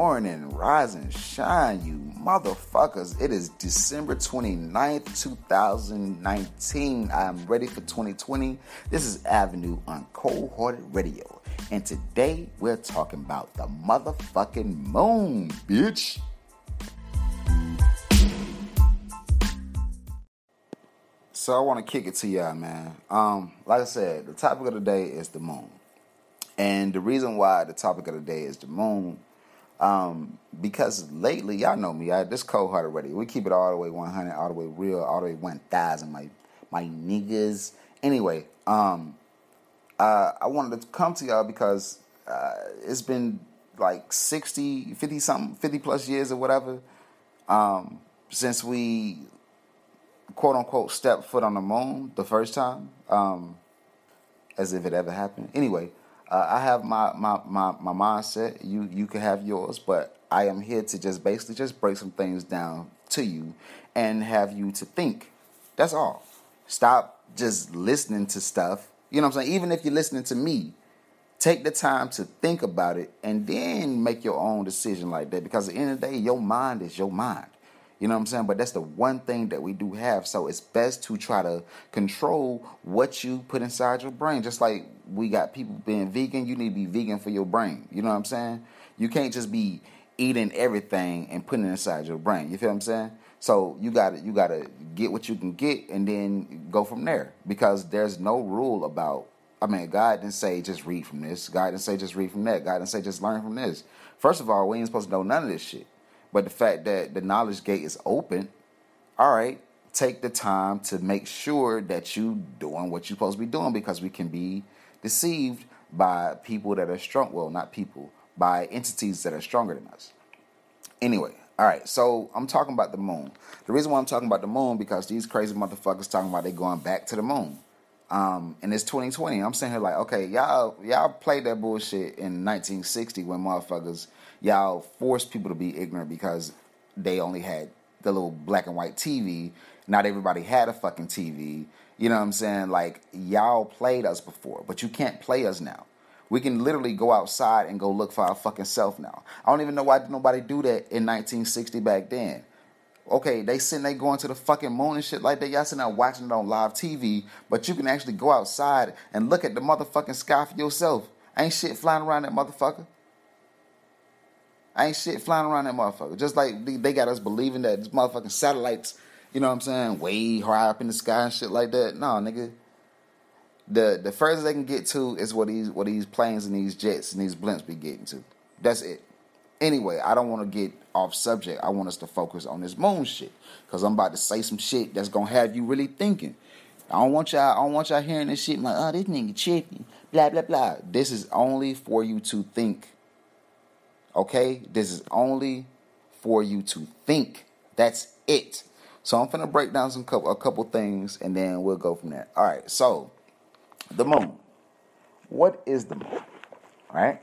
morning, rise and shine, you motherfuckers. It is December 29th, 2019. I'm ready for 2020. This is Avenue on Cold Hearted Radio. And today we're talking about the motherfucking moon, bitch. So I want to kick it to y'all, man. Um, like I said, the topic of the day is the moon. And the reason why the topic of the day is the moon, um, because lately, y'all know me, I this cold heart already. We keep it all the way 100, all the way real, all the way 1,000, my, my niggas. Anyway, um, uh, I wanted to come to y'all because uh, it's been like 60, 50 something, 50 plus years or whatever um, since we quote unquote stepped foot on the moon the first time, um, as if it ever happened. Anyway, uh, I have my, my, my, my mindset. You you can have yours, but I am here to just basically just break some things down to you and have you to think. That's all. Stop just listening to stuff. You know what I'm saying? Even if you're listening to me, take the time to think about it and then make your own decision like that. Because at the end of the day, your mind is your mind. You know what I'm saying? But that's the one thing that we do have. So it's best to try to control what you put inside your brain. Just like we got people being vegan, you need to be vegan for your brain. You know what I'm saying? You can't just be eating everything and putting it inside your brain. You feel what I'm saying? So you got to you got to get what you can get and then go from there because there's no rule about I mean, God didn't say just read from this. God didn't say just read from that. God didn't say just learn from this. First of all, we ain't supposed to know none of this shit. But the fact that the knowledge gate is open, all right, take the time to make sure that you doing what you're supposed to be doing because we can be deceived by people that are strong. Well, not people, by entities that are stronger than us. Anyway, all right, so I'm talking about the moon. The reason why I'm talking about the moon because these crazy motherfuckers talking about they going back to the moon. Um, and it's 2020. I'm sitting here like, okay, y'all y'all played that bullshit in 1960 when motherfuckers y'all forced people to be ignorant because they only had the little black and white TV. Not everybody had a fucking TV. You know what I'm saying? Like y'all played us before, but you can't play us now. We can literally go outside and go look for our fucking self now. I don't even know why nobody do that in 1960 back then. Okay, they sitting there going to the fucking moon and shit like that. Y'all sitting there watching it on live TV, but you can actually go outside and look at the motherfucking sky for yourself. Ain't shit flying around that motherfucker. Ain't shit flying around that motherfucker. Just like they got us believing that these motherfucking satellites, you know what I'm saying, way high up in the sky and shit like that. No, nigga. The the furthest they can get to is what these what these planes and these jets and these blimps be getting to. That's it. Anyway, I don't want to get off subject. I want us to focus on this moon shit because I'm about to say some shit that's gonna have you really thinking. I don't want y'all. I don't want y'all hearing this shit like, oh, this nigga tripping, blah blah blah. This is only for you to think Okay? This is only for you to think. That's it. So I'm gonna break down some couple, a couple things and then we'll go from there. All right. So the moon. What is the moon? All right.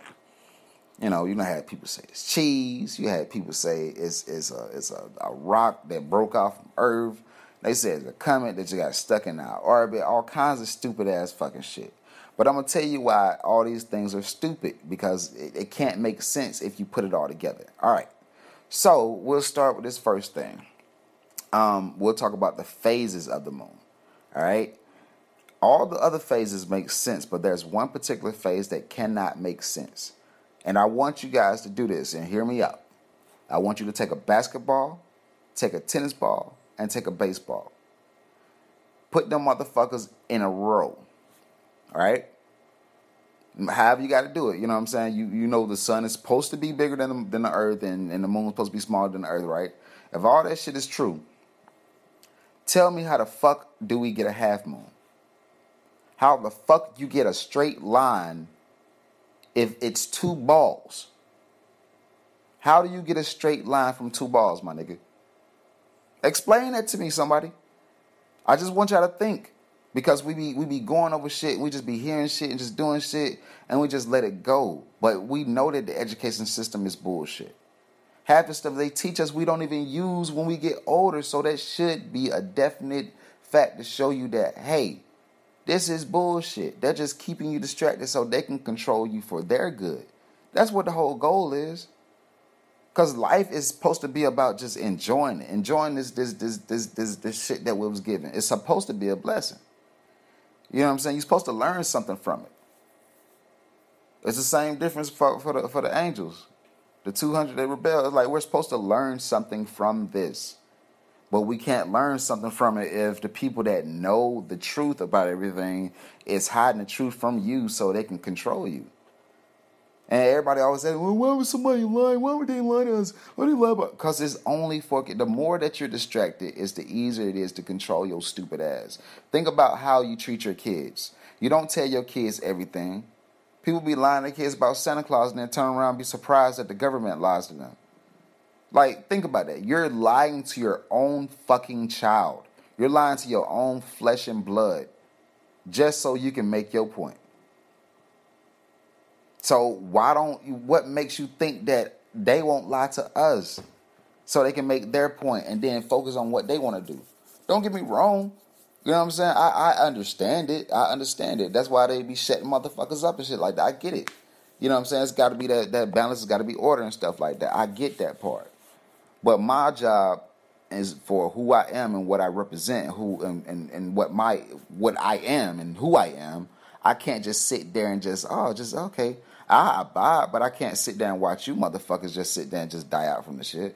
You know, you know, had people say it's cheese. You had people say it's it's a it's a, a rock that broke off from Earth. They said it's a comet that you got stuck in our orbit. All kinds of stupid ass fucking shit. But I'm gonna tell you why all these things are stupid because it, it can't make sense if you put it all together. All right. So we'll start with this first thing. Um, we'll talk about the phases of the moon. All right. All the other phases make sense, but there's one particular phase that cannot make sense. And I want you guys to do this and hear me out. I want you to take a basketball, take a tennis ball, and take a baseball. Put them motherfuckers in a row. All right. However you got to do it, you know what I'm saying. You you know the sun is supposed to be bigger than the, than the Earth, and, and the moon is supposed to be smaller than the Earth, right? If all that shit is true, tell me how the fuck do we get a half moon? How the fuck you get a straight line if it's two balls? How do you get a straight line from two balls, my nigga? Explain that to me, somebody. I just want y'all to think because we be we be going over shit, we just be hearing shit and just doing shit, and we just let it go. But we know that the education system is bullshit. Half the stuff they teach us we don't even use when we get older, so that should be a definite fact to show you that hey, this is bullshit. They're just keeping you distracted so they can control you for their good. That's what the whole goal is. Cause life is supposed to be about just enjoying it, enjoying this this this this this this shit that we was given. It's supposed to be a blessing. You know what I'm saying? You're supposed to learn something from it. It's the same difference for, for the for the angels. The 200 they rebel. It's like we're supposed to learn something from this. But we can't learn something from it if the people that know the truth about everything is hiding the truth from you so they can control you. And everybody always says, well, why would somebody lie? Why would they lie to us? Do they lie about? Because it's only fucking, the more that you're distracted, it's the easier it is to control your stupid ass. Think about how you treat your kids. You don't tell your kids everything. People be lying to kids about Santa Claus and then turn around and be surprised that the government lies to them. Like, think about that. You're lying to your own fucking child. You're lying to your own flesh and blood just so you can make your point. So why don't you, what makes you think that they won't lie to us so they can make their point and then focus on what they want to do? Don't get me wrong. You know what I'm saying? I, I understand it. I understand it. That's why they be shutting motherfuckers up and shit like that. I get it. You know what I'm saying? It's got to be that that balance. has got to be order and stuff like that. I get that part. But my job is for who I am and what I represent, who and, and, and what my what I am and who I am. I can't just sit there and just oh just okay. I abide, but I can't sit there and watch you motherfuckers just sit there and just die out from the shit.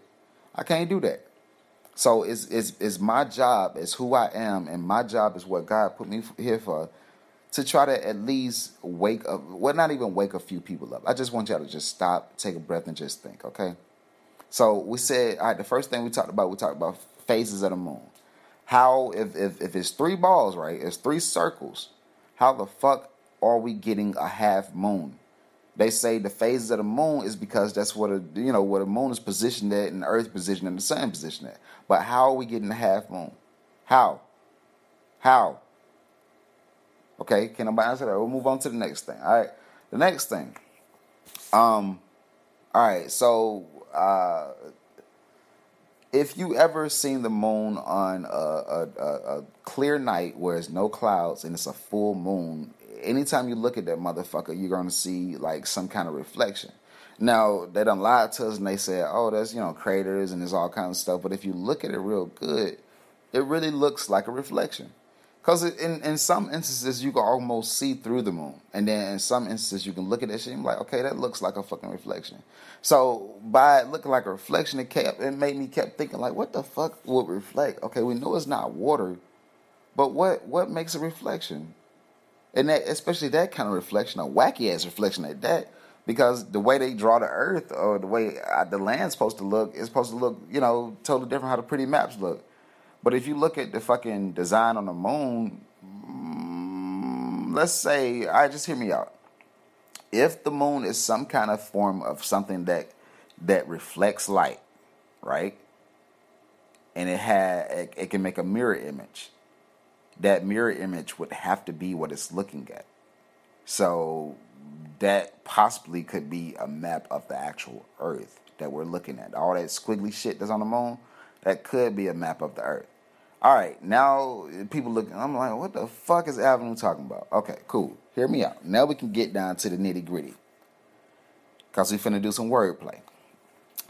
I can't do that. So it's it's it's my job, it's who I am, and my job is what God put me here for, to try to at least wake up. Well, not even wake a few people up. I just want y'all to just stop, take a breath, and just think. Okay. So we said, all right. The first thing we talked about, we talked about phases of the moon. How if if if it's three balls, right? It's three circles. How the fuck are we getting a half moon? They say the phases of the moon is because that's what a you know what the moon is positioned at and earth positioned and the sun positioned at. But how are we getting the half moon? How? How? Okay, can nobody answer that? We'll move on to the next thing. All right. The next thing. Um, all right, so uh if you ever seen the moon on a, a, a, a clear night where there's no clouds and it's a full moon, anytime you look at that motherfucker, you're gonna see like some kind of reflection. Now they done lied to us and they said, "Oh, there's you know craters and there's all kinds of stuff." But if you look at it real good, it really looks like a reflection. Because in, in some instances you can almost see through the moon, and then in some instances you can look at that shit and be like, okay, that looks like a fucking reflection. So by it looking like a reflection, it kept it made me kept thinking like, what the fuck would reflect? Okay, we know it's not water, but what what makes a reflection? And that especially that kind of reflection, a wacky ass reflection like that, because the way they draw the Earth or the way uh, the land's supposed to look is supposed to look, you know, totally different how the pretty maps look. But if you look at the fucking design on the moon, mm, let's say, I right, just hear me out. If the moon is some kind of form of something that that reflects light, right? And it had it, it can make a mirror image that mirror image would have to be what it's looking at. So that possibly could be a map of the actual Earth that we're looking at. All that squiggly shit that's on the moon, that could be a map of the Earth. All right, now people looking, I'm like, what the fuck is Avenue talking about? Okay, cool. Hear me out. Now we can get down to the nitty gritty. Cause we finna do some wordplay.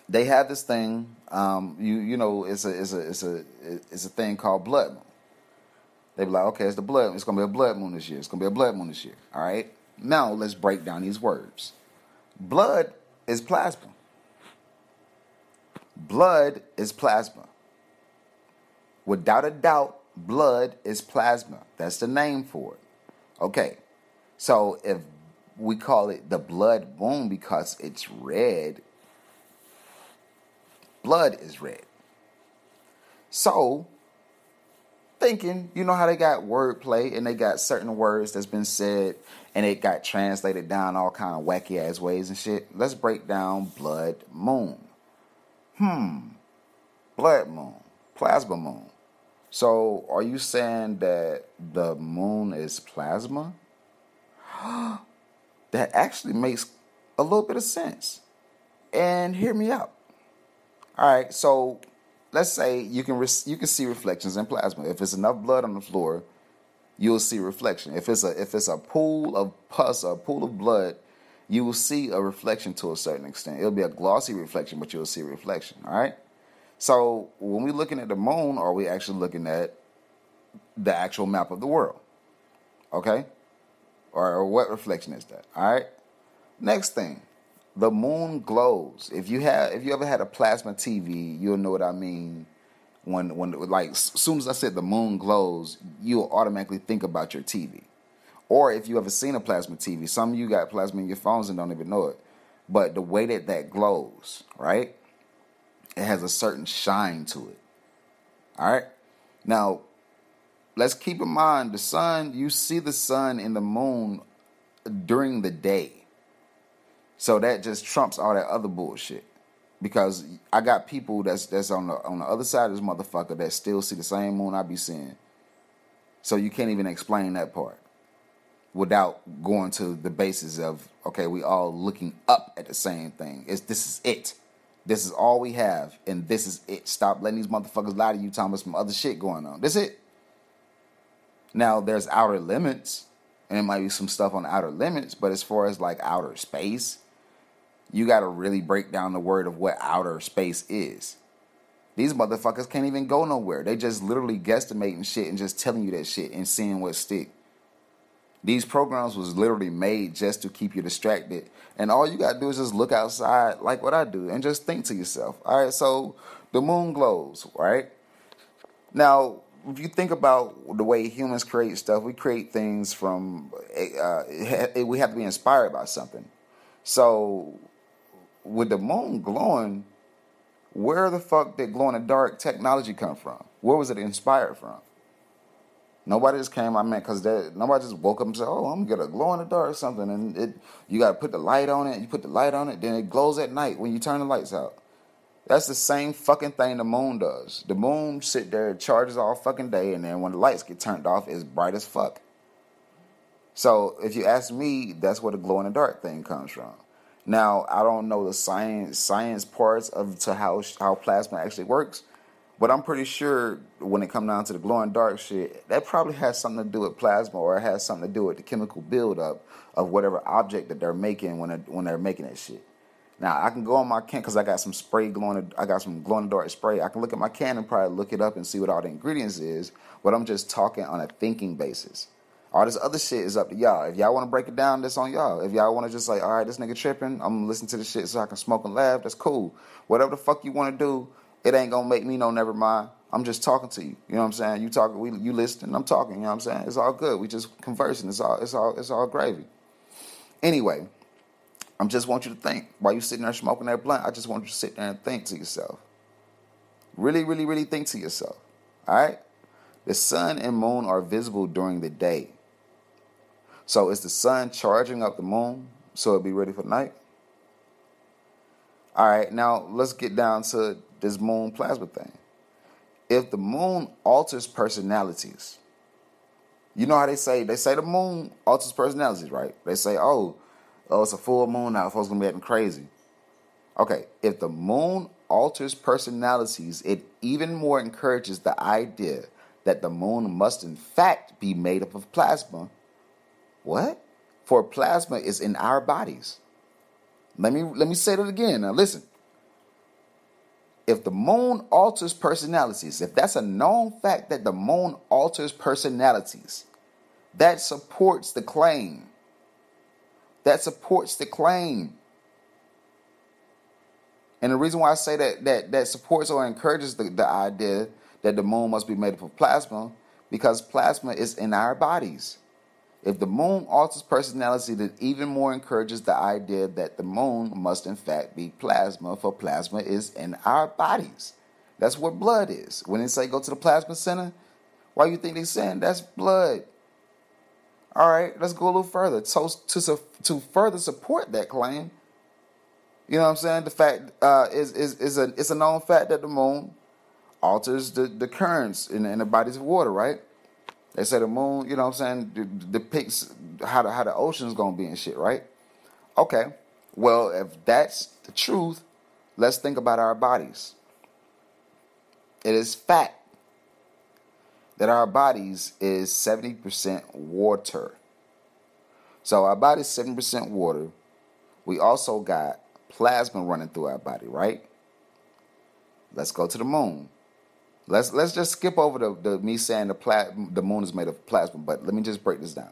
They have this thing, um, you you know, it's a it's a it's a it's a thing called blood moon. They be like, okay, it's the blood. It's gonna be a blood moon this year. It's gonna be a blood moon this year. All right. Now let's break down these words. Blood is plasma. Blood is plasma. Without a doubt, blood is plasma. That's the name for it. Okay. So if we call it the blood moon because it's red, blood is red. So thinking, you know how they got wordplay and they got certain words that's been said and it got translated down all kind of wacky ass ways and shit. Let's break down blood moon. Hmm. Blood moon. Plasma moon. So are you saying that the moon is plasma? that actually makes a little bit of sense. And hear me out. All right, so let's say you can re- you can see reflections in plasma. If it's enough blood on the floor, you'll see reflection. If it's a if it's a pool of pus or a pool of blood, you will see a reflection to a certain extent. It'll be a glossy reflection, but you'll see reflection. All right. So when we're looking at the moon, are we actually looking at the actual map of the world? Okay. Or, or what reflection is that? All right. Next thing, the moon glows. If you have, if you ever had a plasma TV, you'll know what I mean. When, when, like, as soon as I said the moon glows, you'll automatically think about your TV. Or if you ever seen a plasma TV, some of you got plasma in your phones and don't even know it. But the way that that glows, right? It has a certain shine to it. All right. Now, let's keep in mind the sun, you see the sun and the moon during the day. So that just trumps all that other bullshit. Because I got people that's that's on the on the other side of this motherfucker that still see the same moon I be seeing. So you can't even explain that part without going to the basis of okay, we all looking up at the same thing. It's this is it. This is all we have, and this is it. Stop letting these motherfuckers lie to you, Thomas, some other shit going on. This it. Now there's outer limits, and it might be some stuff on outer limits, but as far as like outer space, you got to really break down the word of what outer space is. These motherfuckers can't even go nowhere. They just literally guesstimating shit and just telling you that shit and seeing what stick. These programs was literally made just to keep you distracted. And all you gotta do is just look outside like what I do and just think to yourself. All right, so the moon glows, right? Now, if you think about the way humans create stuff, we create things from, uh, we have to be inspired by something. So with the moon glowing, where the fuck did glow in the dark technology come from? Where was it inspired from? Nobody just came. I meant because nobody just woke up and said, "Oh, I'm gonna get a glow in the dark or something." And it, you got to put the light on it. You put the light on it, then it glows at night when you turn the lights out. That's the same fucking thing the moon does. The moon sit there, charges all fucking day, and then when the lights get turned off, it's bright as fuck. So if you ask me, that's where the glow in the dark thing comes from. Now, I don't know the science science parts of to how how plasma actually works, but I'm pretty sure when it comes down to the glowing dark shit, that probably has something to do with plasma, or it has something to do with the chemical buildup of whatever object that they're making when they're, when they're making that shit. Now I can go on my can because I got some spray glowing. I got some glowing dark spray. I can look at my can and probably look it up and see what all the ingredients is. But I'm just talking on a thinking basis. All this other shit is up to y'all. If y'all want to break it down, that's on y'all. If y'all want to just like, all right, this nigga tripping, I'm gonna listen to the shit so I can smoke and laugh. That's cool. Whatever the fuck you want to do, it ain't gonna make me no never mind. I'm just talking to you. You know what I'm saying? You talking, we you listening, I'm talking. You know what I'm saying? It's all good. We just conversing. It's all it's all it's all gravy. Anyway, I just want you to think while you sitting there smoking that blunt. I just want you to sit there and think to yourself. Really, really, really think to yourself. All right. The sun and moon are visible during the day. So is the sun charging up the moon so it'll be ready for night? All right, now let's get down to this moon plasma thing. If the moon alters personalities, you know how they say they say the moon alters personalities, right? They say, oh, oh, it's a full moon now, folks gonna be acting crazy. Okay, if the moon alters personalities, it even more encourages the idea that the moon must in fact be made up of plasma what? For plasma is in our bodies. Let me let me say that again. Now listen. If the moon alters personalities, if that's a known fact that the moon alters personalities, that supports the claim. That supports the claim. And the reason why I say that that that supports or encourages the, the idea that the moon must be made up of plasma, because plasma is in our bodies. If the moon alters personality, that even more encourages the idea that the moon must in fact be plasma, for plasma is in our bodies. That's what blood is. When they say go to the plasma center, why you think they saying that's blood? All right, let's go a little further. So to to further support that claim, you know what I'm saying? The fact uh, is is is a it's a known fact that the moon alters the, the currents in, in the bodies of water, right? They say the moon, you know what I'm saying, depicts how the, how the ocean's going to be and shit, right? Okay. Well, if that's the truth, let's think about our bodies. It is fact that our bodies is 70% water. So our body's 70% water. we also got plasma running through our body, right? Let's go to the moon. Let's let's just skip over the, the me saying the pla- the moon is made of plasma, but let me just break this down.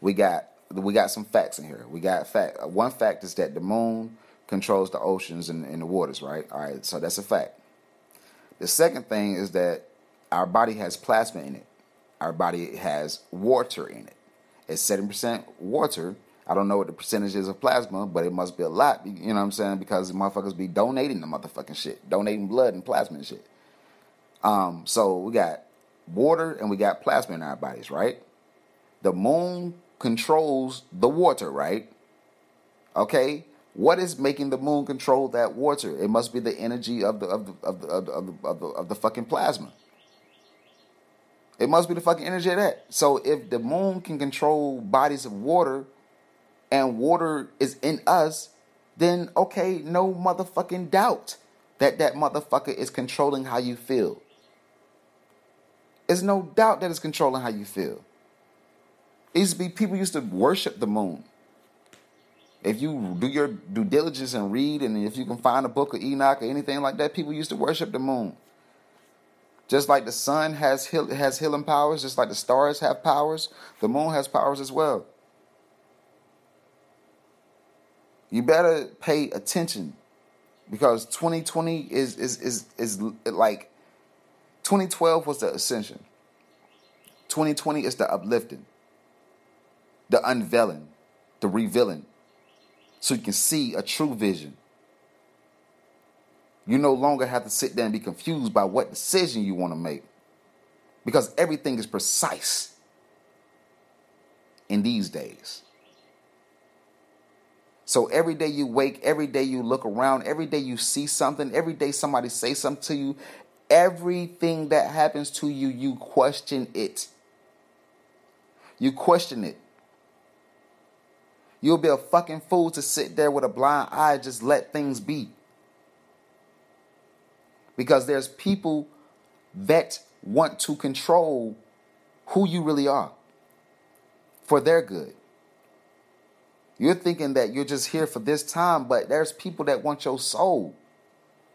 We got we got some facts in here. We got fact. Uh, one fact is that the moon controls the oceans and, and the waters, right? All right, so that's a fact. The second thing is that our body has plasma in it. Our body has water in it. It's seven percent water. I don't know what the percentage is of plasma, but it must be a lot. You know what I'm saying? Because motherfuckers be donating the motherfucking shit, donating blood and plasma and shit. Um, so we got water and we got plasma in our bodies, right? The moon controls the water, right? Okay, what is making the moon control that water? It must be the energy of the of the of the of the, of the, of the, of the fucking plasma. It must be the fucking energy of that. So if the moon can control bodies of water, and water is in us, then okay, no motherfucking doubt that that motherfucker is controlling how you feel. There's no doubt that it's controlling how you feel. It used to be people used to worship the moon. If you do your due diligence and read, and if you can find a book of Enoch or anything like that, people used to worship the moon. Just like the sun has heal, has healing powers, just like the stars have powers, the moon has powers as well. You better pay attention because 2020 is is is is like 2012 was the ascension. 2020 is the uplifting, the unveiling, the revealing, so you can see a true vision. You no longer have to sit there and be confused by what decision you want to make because everything is precise in these days. So every day you wake, every day you look around, every day you see something, every day somebody say something to you, everything that happens to you, you question it. You question it. You'll be a fucking fool to sit there with a blind eye, just let things be. Because there's people that want to control who you really are for their good. You're thinking that you're just here for this time, but there's people that want your soul.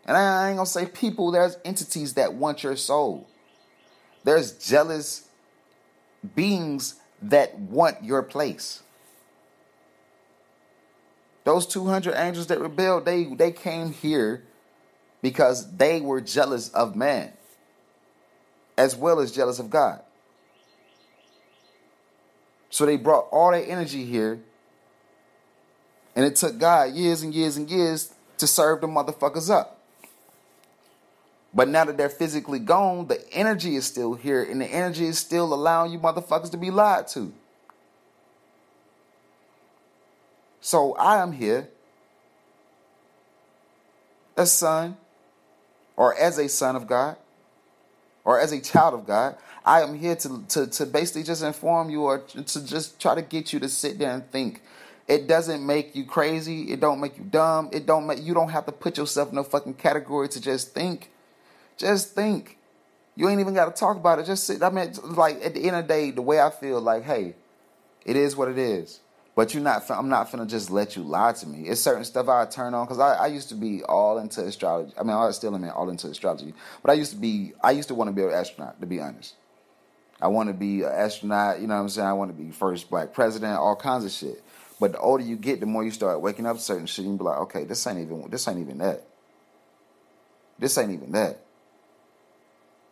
And I ain't gonna say people, there's entities that want your soul. There's jealous beings that want your place. Those 200 angels that rebelled, they, they came here because they were jealous of man as well as jealous of God. So they brought all their energy here and it took God years and years and years to serve the motherfuckers up. But now that they're physically gone, the energy is still here, and the energy is still allowing you motherfuckers to be lied to. So I am here, a son, or as a son of God, or as a child of God. I am here to, to, to basically just inform you or to just try to get you to sit there and think it doesn't make you crazy. It don't make you dumb. It don't make you don't have to put yourself in a fucking category to just think. Just think. You ain't even got to talk about it. Just sit. I mean, like at the end of the day, the way I feel, like, hey, it is what it is. But you're not. I'm not gonna just let you lie to me. It's certain stuff I turn on because I, I used to be all into astrology. I mean, I still am all into astrology. But I used to be. I used to want to be an astronaut. To be honest, I want to be an astronaut. You know what I'm saying? I want to be first black president. All kinds of shit. But the older you get, the more you start waking up certain shit. You be like, okay, this ain't even this ain't even that. This ain't even that.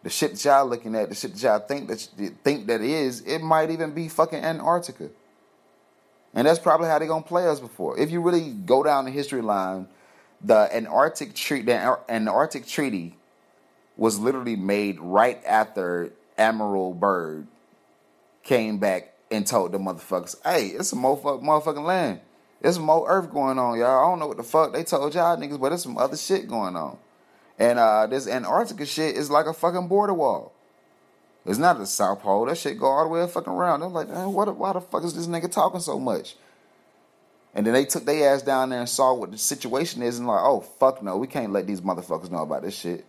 The shit that y'all looking at, the shit that y'all think that think that is, it might even be fucking Antarctica. And that's probably how they're gonna play us before. If you really go down the history line, the Antarctic treaty, the Antarctic Treaty was literally made right after Admiral Byrd came back and told the motherfuckers, hey, it's a motherfucking, motherfucking land. There's more earth going on, y'all. I don't know what the fuck they told y'all niggas, but there's some other shit going on. And uh, this Antarctica shit is like a fucking border wall. It's not the South Pole. That shit go all the way fucking around. I'm like, what, why the fuck is this nigga talking so much? And then they took their ass down there and saw what the situation is and like, oh fuck no, we can't let these motherfuckers know about this shit.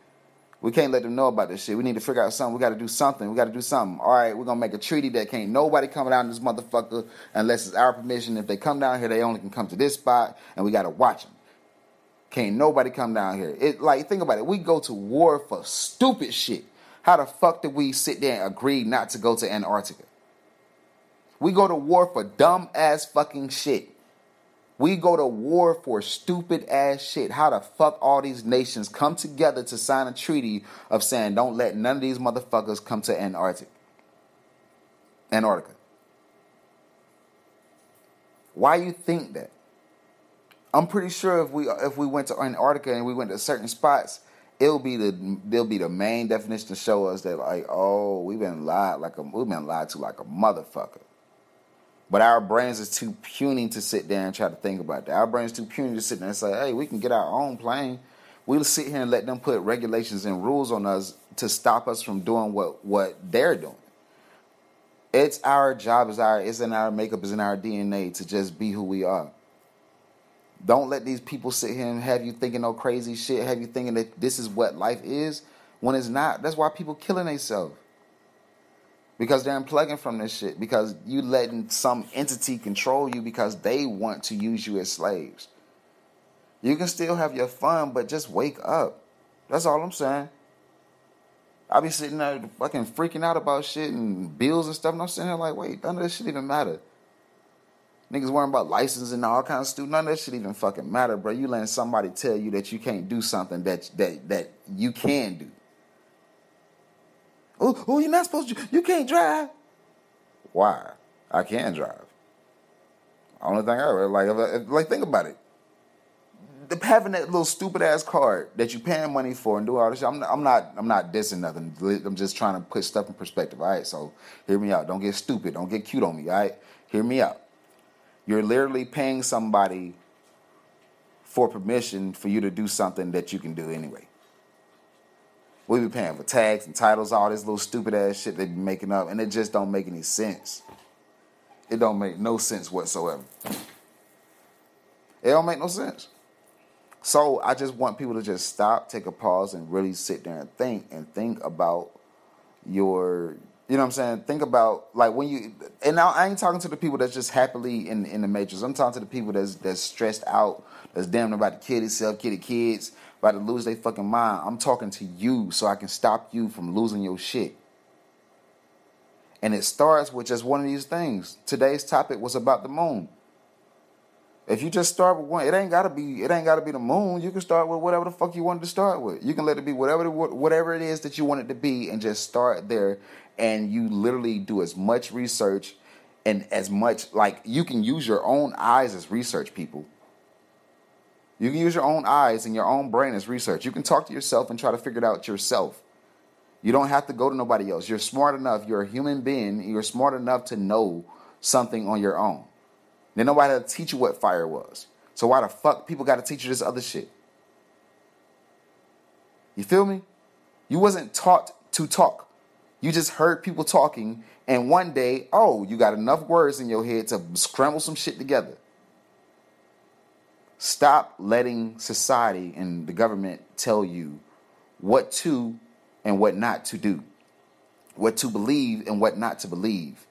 We can't let them know about this shit. We need to figure out something. We got to do something. We got to do something. All right, we're gonna make a treaty that can't nobody come down this motherfucker unless it's our permission. If they come down here, they only can come to this spot, and we got to watch them. Can't nobody come down here. It like think about it. We go to war for stupid shit. How the fuck did we sit there and agree not to go to Antarctica? We go to war for dumb ass fucking shit. We go to war for stupid ass shit. How the fuck all these nations come together to sign a treaty of saying don't let none of these motherfuckers come to Antarctica? Antarctica. Why you think that? I'm pretty sure if we if we went to Antarctica and we went to certain spots, it'll be the they'll be the main definition to show us that like oh we've been lied like a we've been lied to like a motherfucker. But our brains is too puny to sit there and try to think about that. Our brains too puny to sit there and say, hey, we can get our own plane. We'll sit here and let them put regulations and rules on us to stop us from doing what, what they're doing. It's our job, it's our it's in our makeup, it's in our DNA to just be who we are. Don't let these people sit here and have you thinking no crazy shit, have you thinking that this is what life is when it's not. That's why people killing themselves because they're unplugging from this shit because you letting some entity control you because they want to use you as slaves. You can still have your fun, but just wake up. That's all I'm saying. I be sitting there fucking freaking out about shit and bills and stuff, and I'm sitting there like, wait, none of this shit even matter. Niggas worrying about license and all kinds of stuff. None of that shit even fucking matter, bro. You letting somebody tell you that you can't do something that that that you can do. Oh, you're not supposed to. You can't drive. Why? I can drive. Only thing I ever like, like think about it. The, having that little stupid ass card that you paying money for and do all this shit. I'm I'm not, I'm not dissing nothing. I'm just trying to put stuff in perspective. All right, so hear me out. Don't get stupid. Don't get cute on me. All right, hear me out. You're literally paying somebody for permission for you to do something that you can do anyway. We be paying for tags and titles, all this little stupid ass shit they be making up, and it just don't make any sense. It don't make no sense whatsoever. It don't make no sense. So I just want people to just stop, take a pause, and really sit there and think and think about your you know what I'm saying? Think about like when you and now I ain't talking to the people that's just happily in in the matrix. I'm talking to the people that's that's stressed out, that's damn about to kill themselves, kill the kids, about to lose their fucking mind. I'm talking to you so I can stop you from losing your shit. And it starts with just one of these things. Today's topic was about the moon. If you just start with one, it ain't gotta be. It ain't gotta be the moon. You can start with whatever the fuck you wanted to start with. You can let it be whatever whatever it is that you want it to be, and just start there. And you literally do as much research and as much like you can use your own eyes as research people. You can use your own eyes and your own brain as research. You can talk to yourself and try to figure it out yourself. You don't have to go to nobody else. You're smart enough. You're a human being. You're smart enough to know something on your own. Then nobody to teach you what fire was. So why the fuck people got to teach you this other shit? You feel me? You wasn't taught to talk. You just heard people talking, and one day, oh, you got enough words in your head to scramble some shit together. Stop letting society and the government tell you what to and what not to do, what to believe and what not to believe.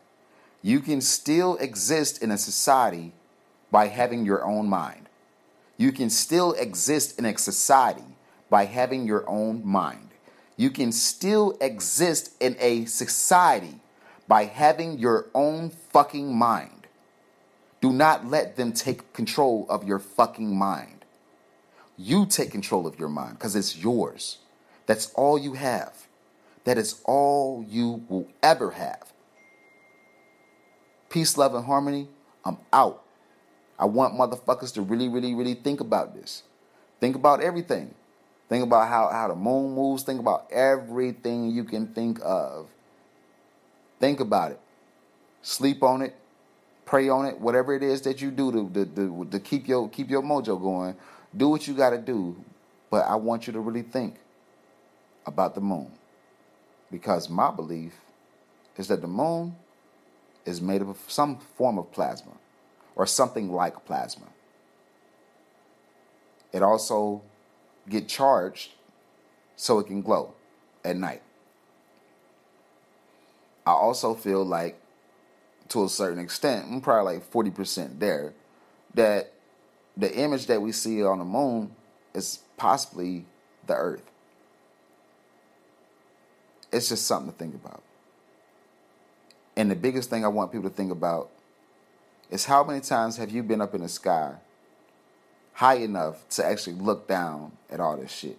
You can still exist in a society by having your own mind. You can still exist in a society by having your own mind. You can still exist in a society by having your own fucking mind. Do not let them take control of your fucking mind. You take control of your mind because it's yours. That's all you have. That is all you will ever have. Peace, love, and harmony. I'm out. I want motherfuckers to really, really, really think about this. Think about everything. Think about how, how the moon moves. Think about everything you can think of. Think about it. Sleep on it pray on it, whatever it is that you do to, to, to, to keep your keep your mojo going. Do what you got to do, but I want you to really think about the moon, because my belief is that the moon is made of some form of plasma, or something like plasma. It also get charged so it can glow. at night. I also feel like, to a certain extent, I'm probably like 40% there, that the image that we see on the moon is possibly the earth. It's just something to think about. And the biggest thing I want people to think about is how many times have you been up in the sky high enough to actually look down at all this shit?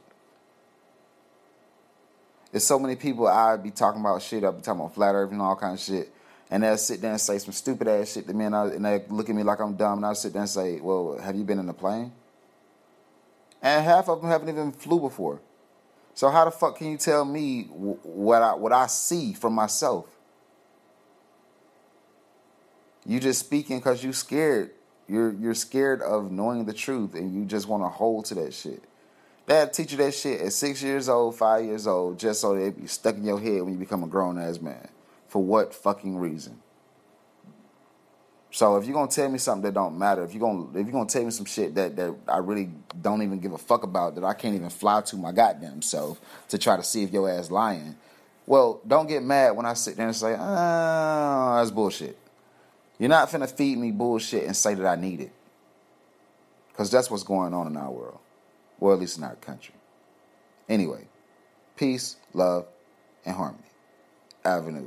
There's so many people I'd be talking about shit, I'd be talking about flat earth and all kind of shit. And they'll sit there and say some stupid ass shit to me and, and they look at me like I'm dumb and I'll sit there and say, Well, have you been in a plane? And half of them haven't even flew before. So how the fuck can you tell me what I what I see from myself? You just speaking because you scared. You're you're scared of knowing the truth, and you just want to hold to that shit. Dad teach you that shit at six years old, five years old, just so it be stuck in your head when you become a grown ass man. For what fucking reason? So if you're gonna tell me something that don't matter, if you're gonna if you're gonna tell me some shit that, that I really don't even give a fuck about, that I can't even fly to my goddamn self to try to see if your ass lying, well, don't get mad when I sit there and say, ah, that's bullshit. You're not finna feed me bullshit and say that I need it. Because that's what's going on in our world. Well, at least in our country. Anyway, peace, love, and harmony. Avenue.